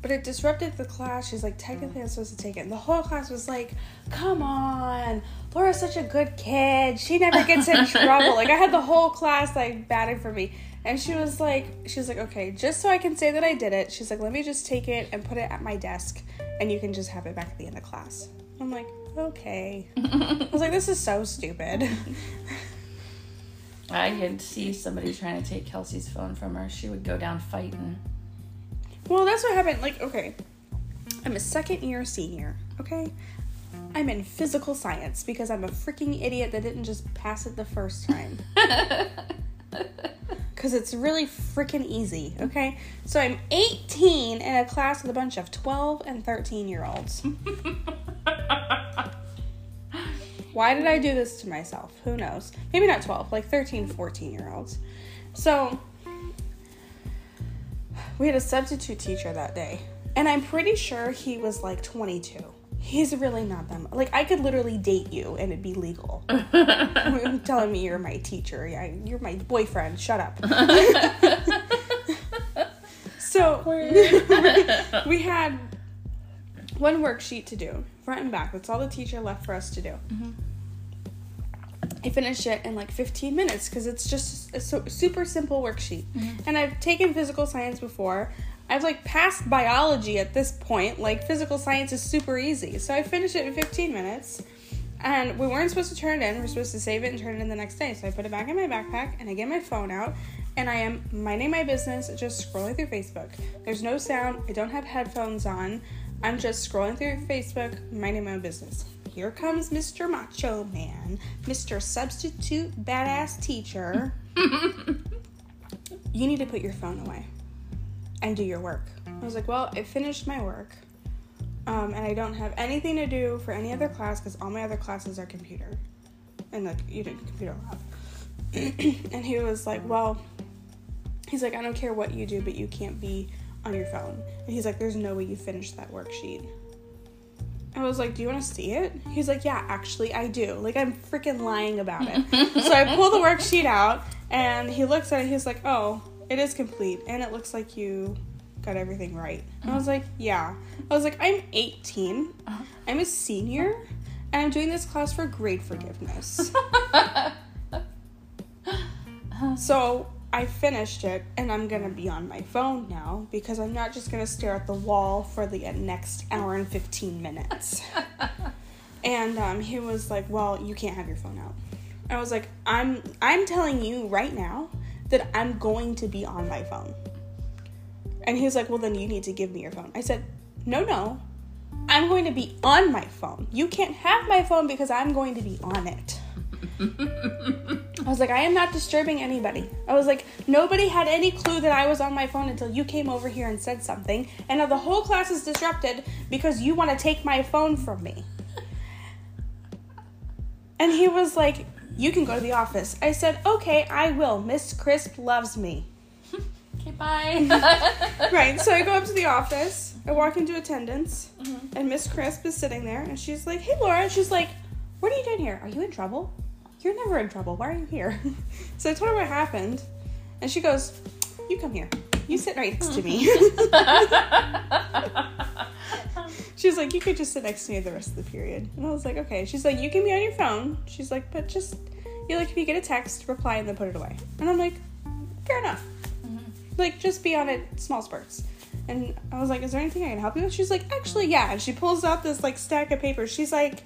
but it disrupted the class. She's like, technically, I'm supposed to take it. And the whole class was like, come on. Laura's such a good kid. She never gets in trouble. Like, I had the whole class, like, batting for me. And she was like, she was like, okay, just so I can say that I did it, she's like, let me just take it and put it at my desk, and you can just have it back at the end of class. I'm like, okay. I was like, this is so stupid. I could see somebody trying to take Kelsey's phone from her. She would go down fighting. Well, that's what happened. Like, okay, I'm a second year senior, okay? I'm in physical science because I'm a freaking idiot that didn't just pass it the first time. Because it's really freaking easy, okay? So I'm 18 in a class with a bunch of 12 and 13 year olds. Why did I do this to myself? Who knows? Maybe not 12, like 13, 14 year olds. So we had a substitute teacher that day, and I'm pretty sure he was like 22. He's really not that much. Like, I could literally date you and it'd be legal. You're telling me you're my teacher. Yeah, you're my boyfriend. Shut up. so, we had one worksheet to do, front and back. That's all the teacher left for us to do. Mm-hmm. I finished it in like 15 minutes because it's just a so, super simple worksheet. Mm-hmm. And I've taken physical science before. I've like passed biology at this point. Like physical science is super easy. So I finished it in 15 minutes. And we weren't supposed to turn it in. We are supposed to save it and turn it in the next day. So I put it back in my backpack and I get my phone out and I am minding my business, just scrolling through Facebook. There's no sound. I don't have headphones on. I'm just scrolling through Facebook, minding my own business. Here comes Mr. Macho Man, Mr. Substitute Badass Teacher. you need to put your phone away and do your work. I was like, well, I finished my work. um, and I don't have anything to do for any other class because all my other classes are computer, and like you did computer lab. and he was like, well, he's like, I don't care what you do, but you can't be on your phone. And he's like, there's no way you finished that worksheet. I was like, Do you want to see it? He's like, Yeah, actually, I do. Like, I'm freaking lying about it. so I pull the worksheet out, and he looks at it. He's like, Oh, it is complete, and it looks like you got everything right. And I was like, Yeah. I was like, I'm 18, uh-huh. I'm a senior, and I'm doing this class for grade forgiveness. so I finished it and I'm gonna be on my phone now because I'm not just gonna stare at the wall for the next hour and 15 minutes. and um, he was like, Well, you can't have your phone out. I was like, I'm I'm telling you right now that I'm going to be on my phone. And he was like, Well then you need to give me your phone. I said, No, no. I'm going to be on my phone. You can't have my phone because I'm going to be on it. I was like, I am not disturbing anybody. I was like, nobody had any clue that I was on my phone until you came over here and said something. And now the whole class is disrupted because you want to take my phone from me. And he was like, You can go to the office. I said, Okay, I will. Miss Crisp loves me. Okay, bye. right, so I go up to the office. I walk into attendance, mm-hmm. and Miss Crisp is sitting there, and she's like, Hey, Laura. And she's like, What are you doing here? Are you in trouble? You're never in trouble. Why are you here? so I told her what happened, and she goes, You come here. You sit right next to me. She's like, You could just sit next to me the rest of the period. And I was like, Okay. She's like, You can be on your phone. She's like, But just, you like, if you get a text, reply and then put it away. And I'm like, Fair enough. Mm-hmm. Like, just be on it small spurts. And I was like, Is there anything I can help you with? She's like, Actually, yeah. And she pulls out this like stack of papers. She's like,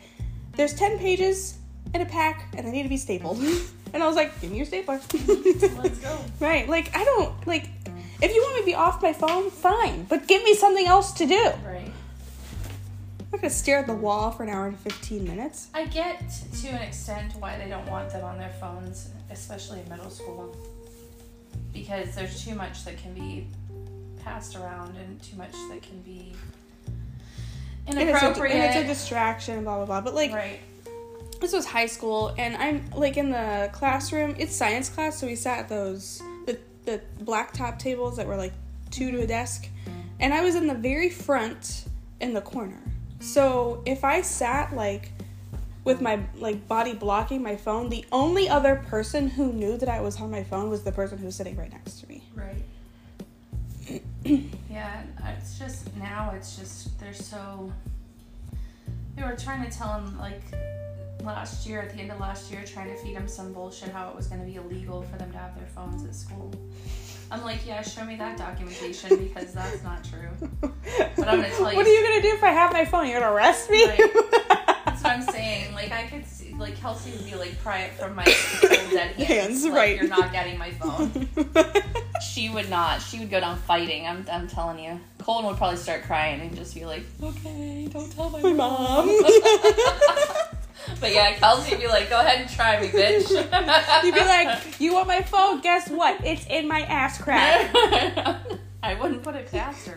There's 10 pages in a pack and they need to be stapled. and I was like, Give me your stapler. Let's go. Right. Like, I don't, like, if you want me to be off my phone, fine. But give me something else to do. Right. I'm not gonna stare at the wall for an hour and 15 minutes. I get to an extent why they don't want them on their phones, especially in middle school, because there's too much that can be passed around and too much that can be And it's, a, inappropriate. and it's a distraction, blah, blah, blah. But, like, right. This was high school and i'm like in the classroom it's science class so we sat at those the, the black top tables that were like two to a desk and i was in the very front in the corner so if i sat like with my like body blocking my phone the only other person who knew that i was on my phone was the person who was sitting right next to me Right. yeah, uh, it's just now it's just they're so. They were trying to tell him like last year at the end of last year, trying to feed him some bullshit how it was going to be illegal for them to have their phones at school. I'm like, yeah, show me that documentation because that's not true. But I'm gonna tell you- what are you gonna do if i have my phone you're gonna arrest me Right. That's what I'm saying. Like I could see, like Kelsey would be like, pry it from my dead hands. Hands, like, right. You're not getting my phone. She would not. She would go down fighting. I'm, I'm telling you. Colin would probably start crying and just be like, okay, don't tell my, my mom. mom but yeah, Kelsey would be like, go ahead and try me, bitch. You'd be like, you want my phone? Guess what? It's in my ass crack. I wouldn't put it past her.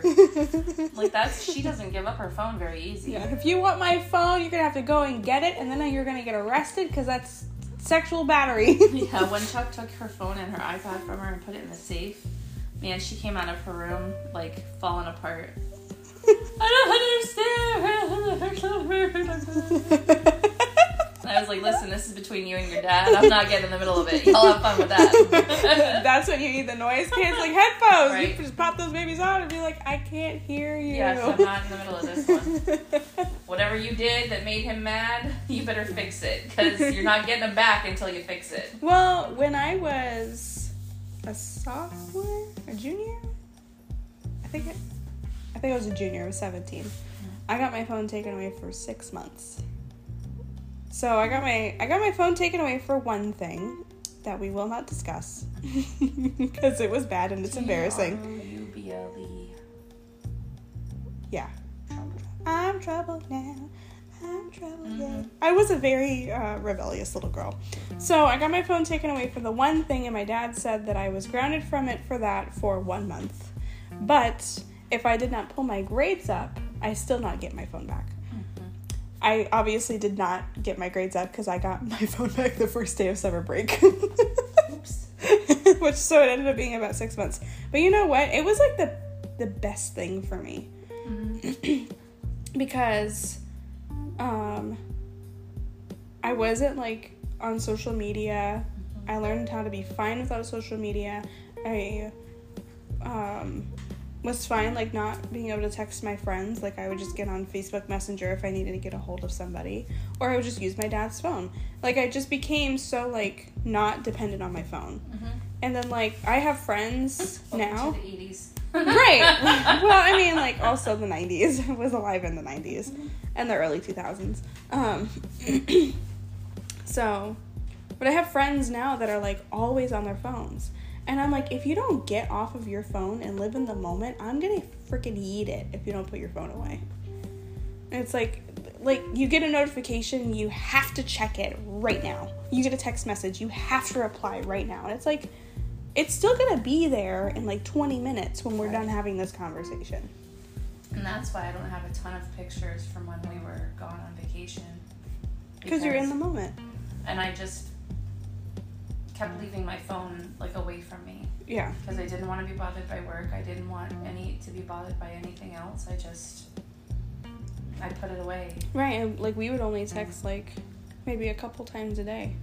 Like that's she doesn't give up her phone very easy. yeah, if you want my phone, you're gonna have to go and get it, and then you're gonna get arrested because that's sexual battery. Yeah, when Chuck took her phone and her iPad from her and put it in the safe, man, she came out of her room like falling apart. I don't understand. I was like, listen, this is between you and your dad. I'm not getting in the middle of it. Y'all have fun with that. that's when you need the noise kids like headphones. Right. You just pop those babies on and be like, I can't hear you. Yes, I'm not in the middle of this one. Whatever you did that made him mad, you better fix it because you're not getting him back until you fix it. well, when I was a sophomore, a junior, I think it, I think I was a junior. I was 17. I got my phone taken away for six months. So I got my I got my phone taken away for one thing that we will not discuss because it was bad and it's embarrassing. Yeah. I'm troubled now. I'm troubled yeah. I was a very uh, rebellious little girl. So I got my phone taken away for the one thing, and my dad said that I was grounded from it for that for one month. But if I did not pull my grades up, I still not get my phone back. Mm-hmm. I obviously did not get my grades up because I got my phone back the first day of summer break. Oops. Which so it ended up being about six months. But you know what? It was like the the best thing for me Mhm. because um I wasn't like on social media. I learned how to be fine without social media. I um was fine like not being able to text my friends. Like I would just get on Facebook Messenger if I needed to get a hold of somebody or I would just use my dad's phone. Like I just became so like not dependent on my phone. Mhm. And then like I have friends Welcome now. to the 80s. right. well, I mean, like also the '90s. I was alive in the '90s and the early 2000s. Um, so, but I have friends now that are like always on their phones, and I'm like, if you don't get off of your phone and live in the moment, I'm gonna freaking eat it if you don't put your phone away. And it's like, like you get a notification, you have to check it right now. You get a text message, you have to reply right now, and it's like it's still gonna be there in like 20 minutes when we're done having this conversation. And that's why I don't have a ton of pictures from when we were gone on vacation. Because you're in the moment. And I just kept leaving my phone like away from me Yeah. because I didn't want to be bothered by work. I didn't want any to be bothered by anything else. I just I put it away. Right. And like we would only text like maybe a couple times a day.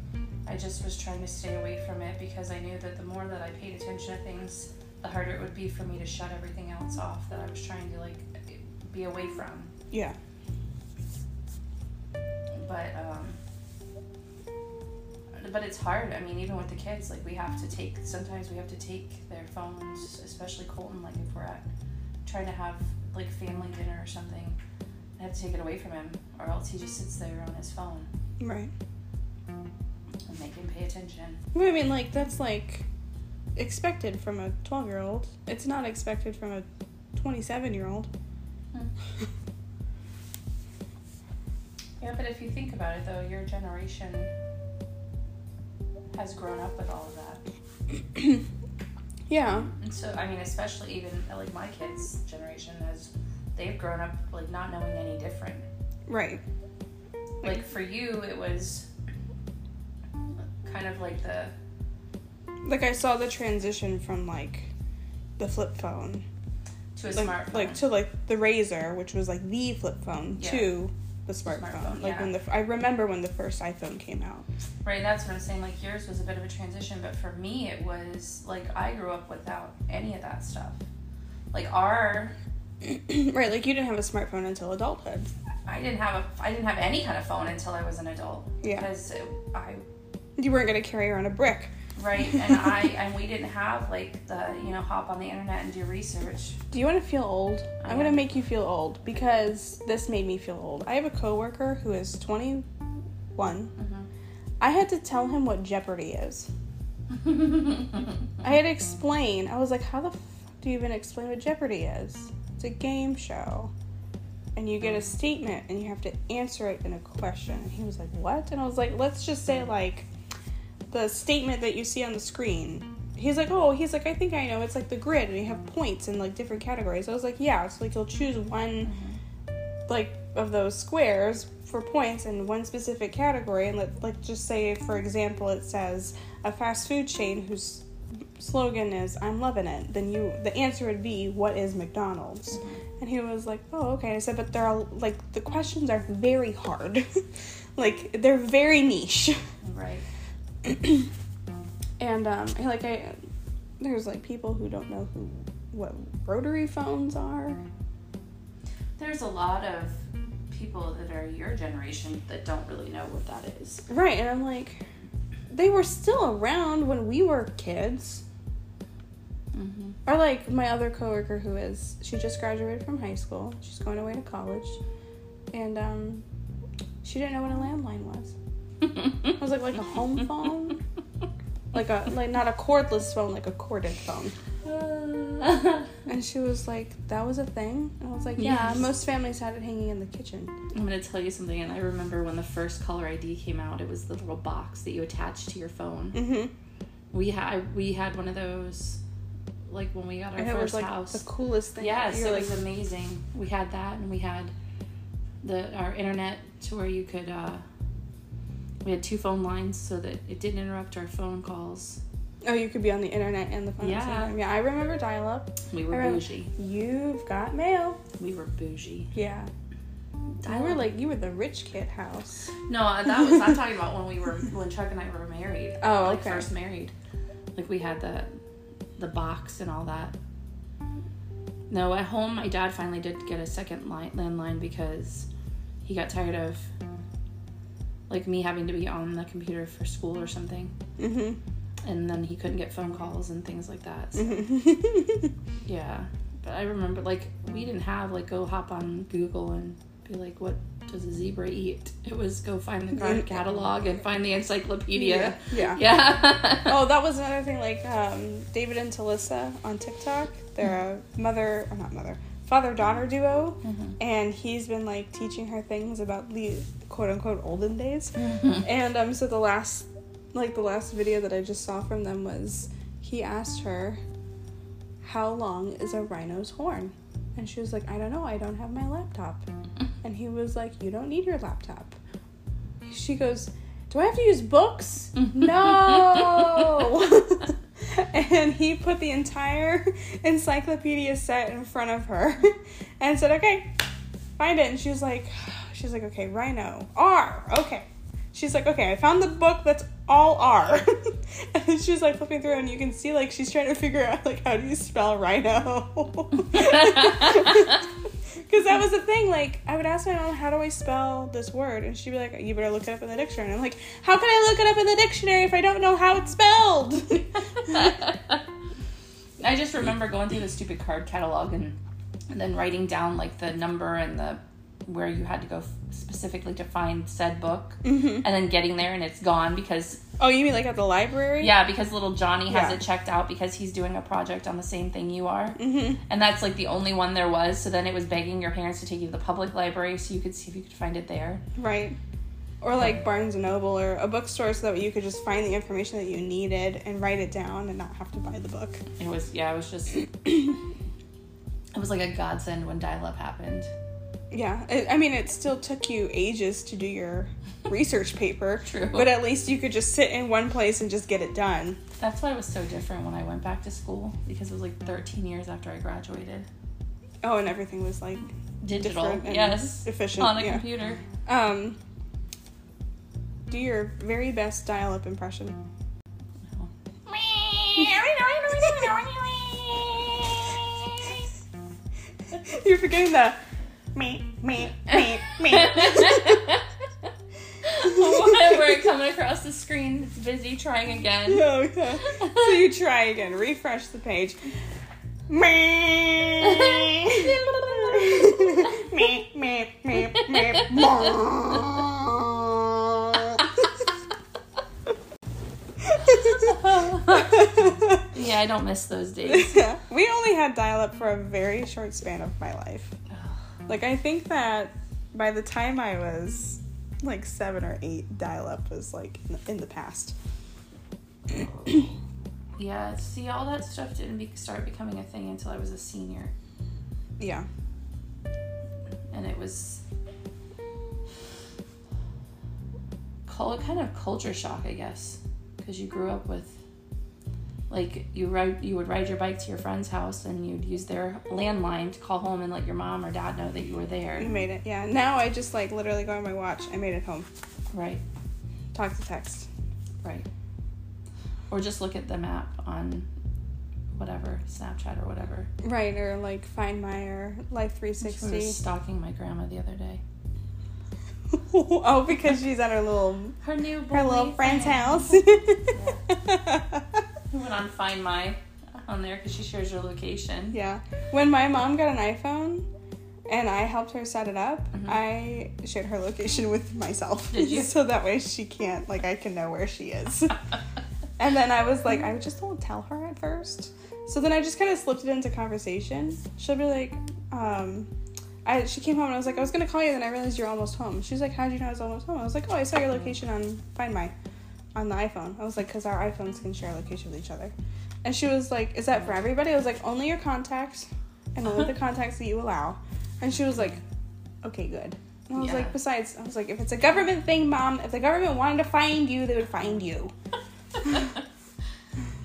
I just was trying to stay away from it because I knew that the more that I paid attention to things, the harder it would be for me to shut everything else off that I was trying to like be away from. Yeah. But um but it's hard. I mean, even with the kids, like we have to take sometimes we have to take their phones, especially Colton, like if we're at trying to have like family dinner or something. I have to take it away from him or else he just sits there on his phone Right. and make him pay attention. I mean, like that's like expected from a 12 year old. It's not expected from a 27 year old. Hmm. Yeah, but if you think about it, though, your generation has grown up with all of that. yeah. And so, I mean, especially even uh, like my kids' generation has, they've grown up like not knowing any different. Right. Like for you, it was kind of like the Like I saw the transition from like the flip phone, to a like, smartphone. like to like the Razr, which was like the flip phone, Yeah. to the smartphone. Like yeah. when the I remember when the first iPhone came out. Right, that's what I'm saying. Like yours was a bit of a transition, but for me, it was like I grew up without any of that stuff. Like our right. Like you didn't have a smartphone until adulthood. I didn't have a I didn't have any kind of phone until I was an adult. Yeah. Because it, I You weren't gonna carry around a brick. right and I and we didn't have like the you know hop on the internet and do research. Do you want to feel old? I I'm gonna make you feel old because this made me feel old. I have a coworker who is 21. Mm-hmm. I had to tell him what Jeopardy is. I had to explain. I was like, "How the fuck do you even explain what Jeopardy is? It's a game show, and you get a statement, and you have to answer it in a question." And he was like, "What?" And I was like, "Let's just say like the statement that you see on the screen." He's like, "Oh, he's like, I think I know. It's like the grid, and you have points in like different categories." I was like, "Yeah." It's like you'll choose one mm-hmm. like of those squares for points in one specific category and let like just say for example it says a fast food chain whose slogan is I'm loving it then you the answer would be what is McDonald's? And he was like oh okay I said but they're all like the questions are very hard. Like they're very niche. Right. and um like I there's like people who don't know who what rotary phones are. There's a lot of people that are your generation that don't really know what that is. Right, and I'm like, they were still around when we were kids. Mm-hmm. Or like my other coworker who is, she just graduated from high school. She's going away to college, and um, she didn't know what a landline was. It was like like a home phone, like a like not a cordless phone, like a corded phone. And she was like, "That was a thing." And I was like, "Yeah, Yes. most families had it hanging in the kitchen." I'm gonna tell you something, and I remember when the first caller ID came out. It was the little box that you attached to your phone. Mm-hmm. We had we had one of those like when we got our And it first was like house. the coolest thing. Yes, You're it like, was amazing. We had that, and we had the our internet to where you could. Uh, we had two phone lines so that it didn't interrupt our phone calls. Oh, you could be on the internet and the phone. at the same Yeah. time. Yeah, I remember dial up. We were bougie. You've got mail. We were bougie. Yeah. You were like you were the rich kid house. No, uh, that was I'm talking about when we were when Chuck and I were married. Oh, like okay. first married. Like we had the the box and all that. No, at home my dad finally did get a second line landline because he got tired of like me having to be on the computer for school or something. Mhm. And then he couldn't get phone calls and things like that. So, yeah. But I remember like we didn't have like go hop on Google and be like what does a zebra eat? It was go find the card catalog and find the encyclopedia. Yeah. Yeah. Oh, that was another thing. Like um, David and Talissa on TikTok, they're a mother or not mother, father daughter duo, Mhm. and he's been like teaching her things about the quote unquote olden days. Mhm. And um, so the last, like the last video that I just saw from them was he asked her, "How long is a rhino's horn?" And she was like, "I don't know. I don't have my laptop." And he was like, "You don't need your laptop." She goes, "Do I have to use books?" no. and he put the entire encyclopedia set in front of her and said, "Okay, find it." And she was like, "She's like, okay, rhino, R, okay." She's like, "Okay, I found the book that's all R." and she's like flipping through, and you can see like she's trying to figure out like how do you spell rhino. Because that was the thing. Like, I would ask my mom, "How do I spell this word?" And she'd be like, "You better look it up in the dictionary." And I'm like, "How can I look it up in the dictionary if I don't know how it's spelled?" I just remember going through the stupid card catalog and, and then writing down like the number and the where you had to go f- specifically to find said book hmm and then getting there and it's gone because Oh, you mean like at the library? yeah because little Johnny has Yeah. it checked out because he's doing a project on the same thing you are hmm and that's like the only one there was so then it was begging your parents to take you to the public library so you could see if you could find it there Right. Or like Barnes and Noble or a bookstore so that you could just find the information that you needed and write it down and not have to buy the book. it was yeah it was just it was like a godsend when dial-up happened Yeah, it, I mean, it still took you ages to do your research paper, True. but at least you could just sit in one place and just get it done. That's why it was so different when I went back to school because it was like 13 years after I graduated. Oh, and everything was like Digital, yes, efficient. on a yeah. computer. Um, do your very best dial-up impression. You're forgetting the me me me me. We're coming across the screen. It's busy trying again. Yeah. So you try again. Refresh the page. Me me me me me. Yeah, I don't miss those days. Yeah. We only had dial up for a very short span of my life. Like, I think that by the time I was like seven or eight, dial up was like in the, in the past. Yeah, see, all that stuff didn't be- start becoming a thing until I was a senior, Yeah. and it was call it kind of culture shock, I guess, because you grew up with like you ride you would ride your bike to your friend's house and you'd use their landline to call home and let your mom or dad know that you were there. You made it. Yeah. Now I just like literally go on my watch. I made it home. Right, Talk to text. right. Or just look at the map on whatever Snapchat or whatever. Right. Or like Find My or Life 360. I was 360. stalking my grandma the other day. oh, because she's at her little Her new her little friend's friend. house. We went on Find My on there because she shares her location. yeah. When my mom got an iPhone and I helped her set it up, Mhm. I shared her location with myself. Did you? so that way she can't, like, I can know where she is. and then I was like, I just don't tell her at first. So then I just kind of slipped it into conversation. She'll be like, um, I, she came home and I was like, I was gonna call you, then I realized you're almost home. She's like, How'd you know I was almost home? I was like, Oh, I saw your location on Find My on the iPhone. I was like, Because our iPhones can share location with each other. And she was like, Is that for everybody? I was like, Only your contacts and only the contacts that you allow. And she was like, Okay, good. And I was Yeah. like, Besides, I was like, If it's a government thing, mom, if the government wanted to find you, they would find you.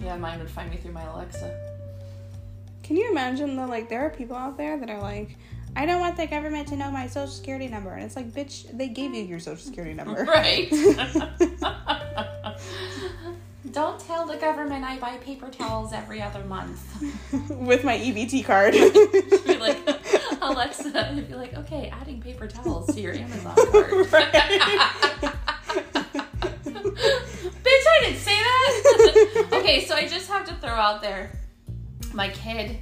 yeah, mine would find me through my Alexa. Can you imagine that, like, there are people out there that are like, I don't want the government to know my social security number. And it's like, bitch, they gave you your social security number. Right. Don't tell the government I buy paper towels every other month. With my EBT card. Be like, Alexa, and be like, okay, adding paper towels to your Amazon cart. Bitch, I didn't say that. okay, so I just have to throw out there my kid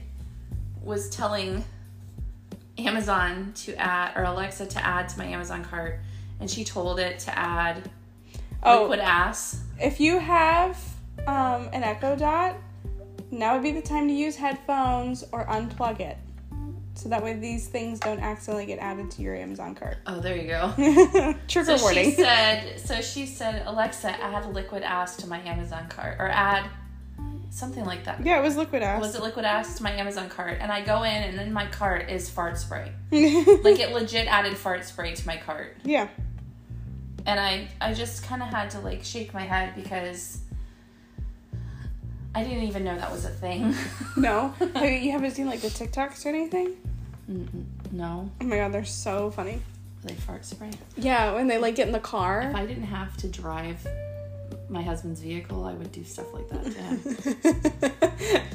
was telling Amazon to add, or Alexa to add to my Amazon cart, and she told it to add Oh. liquid ass. If you have um, an Echo Dot, now would be the time to use headphones or unplug it. So that way these things don't accidentally get added to your Amazon cart. Oh, there you go. Trigger So warning. she said, so she said, Alexa, add liquid ass to my Amazon cart, or add something like that. yeah, it was liquid ass. Was it liquid ass to my Amazon cart? And I go in, and in my cart is fart spray. Like it legit added fart spray to my cart, yeah. And I I just kind of had to like shake my head because I didn't even know that was a thing. No. Have you, haven't seen like the TikToks or anything? Mm, no, Oh my god, they're so funny. they fart spray. Yeah, when they like get in the car. If I didn't have to drive my husband's vehicle, I would do stuff like that to him.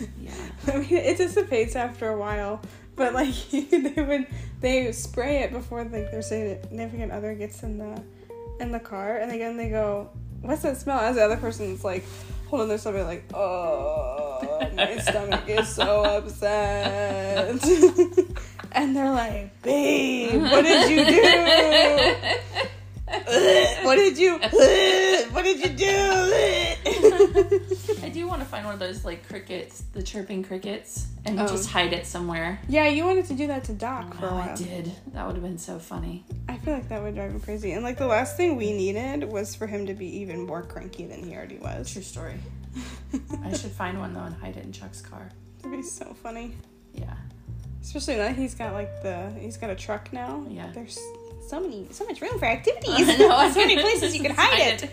Yeah. I mean, it dissipates after a while, but like they would they spray it before like their significant other gets in the in the car, and again they go, "What's that smell?" As the other person's like holding their stomach, like, "Oh, my stomach is so upset," and they're like, "Babe, what did you do?" what did you? what did you do? I do want to find one of those like crickets, the chirping crickets, and Oh. just hide it somewhere. yeah, you wanted to do that to Doc for a Oh, while. I did. That would have been so funny. I feel like that would drive him crazy. And like the last thing we needed was for him to be even more cranky than he already was. True story. I should find one though and hide it in Chuck's car. That'd be so funny. Yeah. Especially now he's got like the he's got a truck now. Yeah. There's so many so much room for activities. Know, I so many places you can hide it.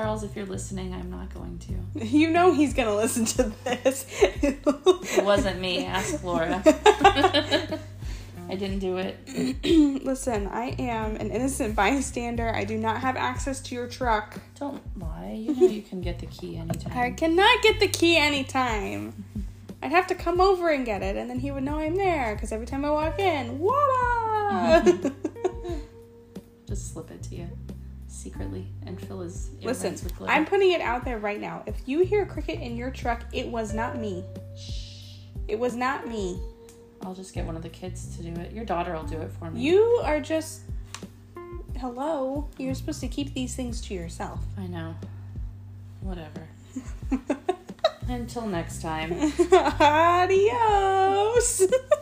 Charles, if you're listening, I'm not going to. You know he's gonna listen to this. It wasn't me. Ask Laura. I didn't do it. Listen, I am an innocent bystander. I do not have access to your truck. Don't lie. You know you can get the key anytime. I cannot get the key anytime. I'd have to come over and get it, and then he would know I'm there. Because every time I walk in, voila! Just slip it to you secretly and fill his Listen. I'm putting it out there right now. If you hear cricket in your truck, it was not me. Shh. It was not me. I'll just get one of the kids to do it. Your daughter will do it for me. You are just. Hello. You're supposed to keep these things to yourself. I know. Whatever. Until next time. Adios.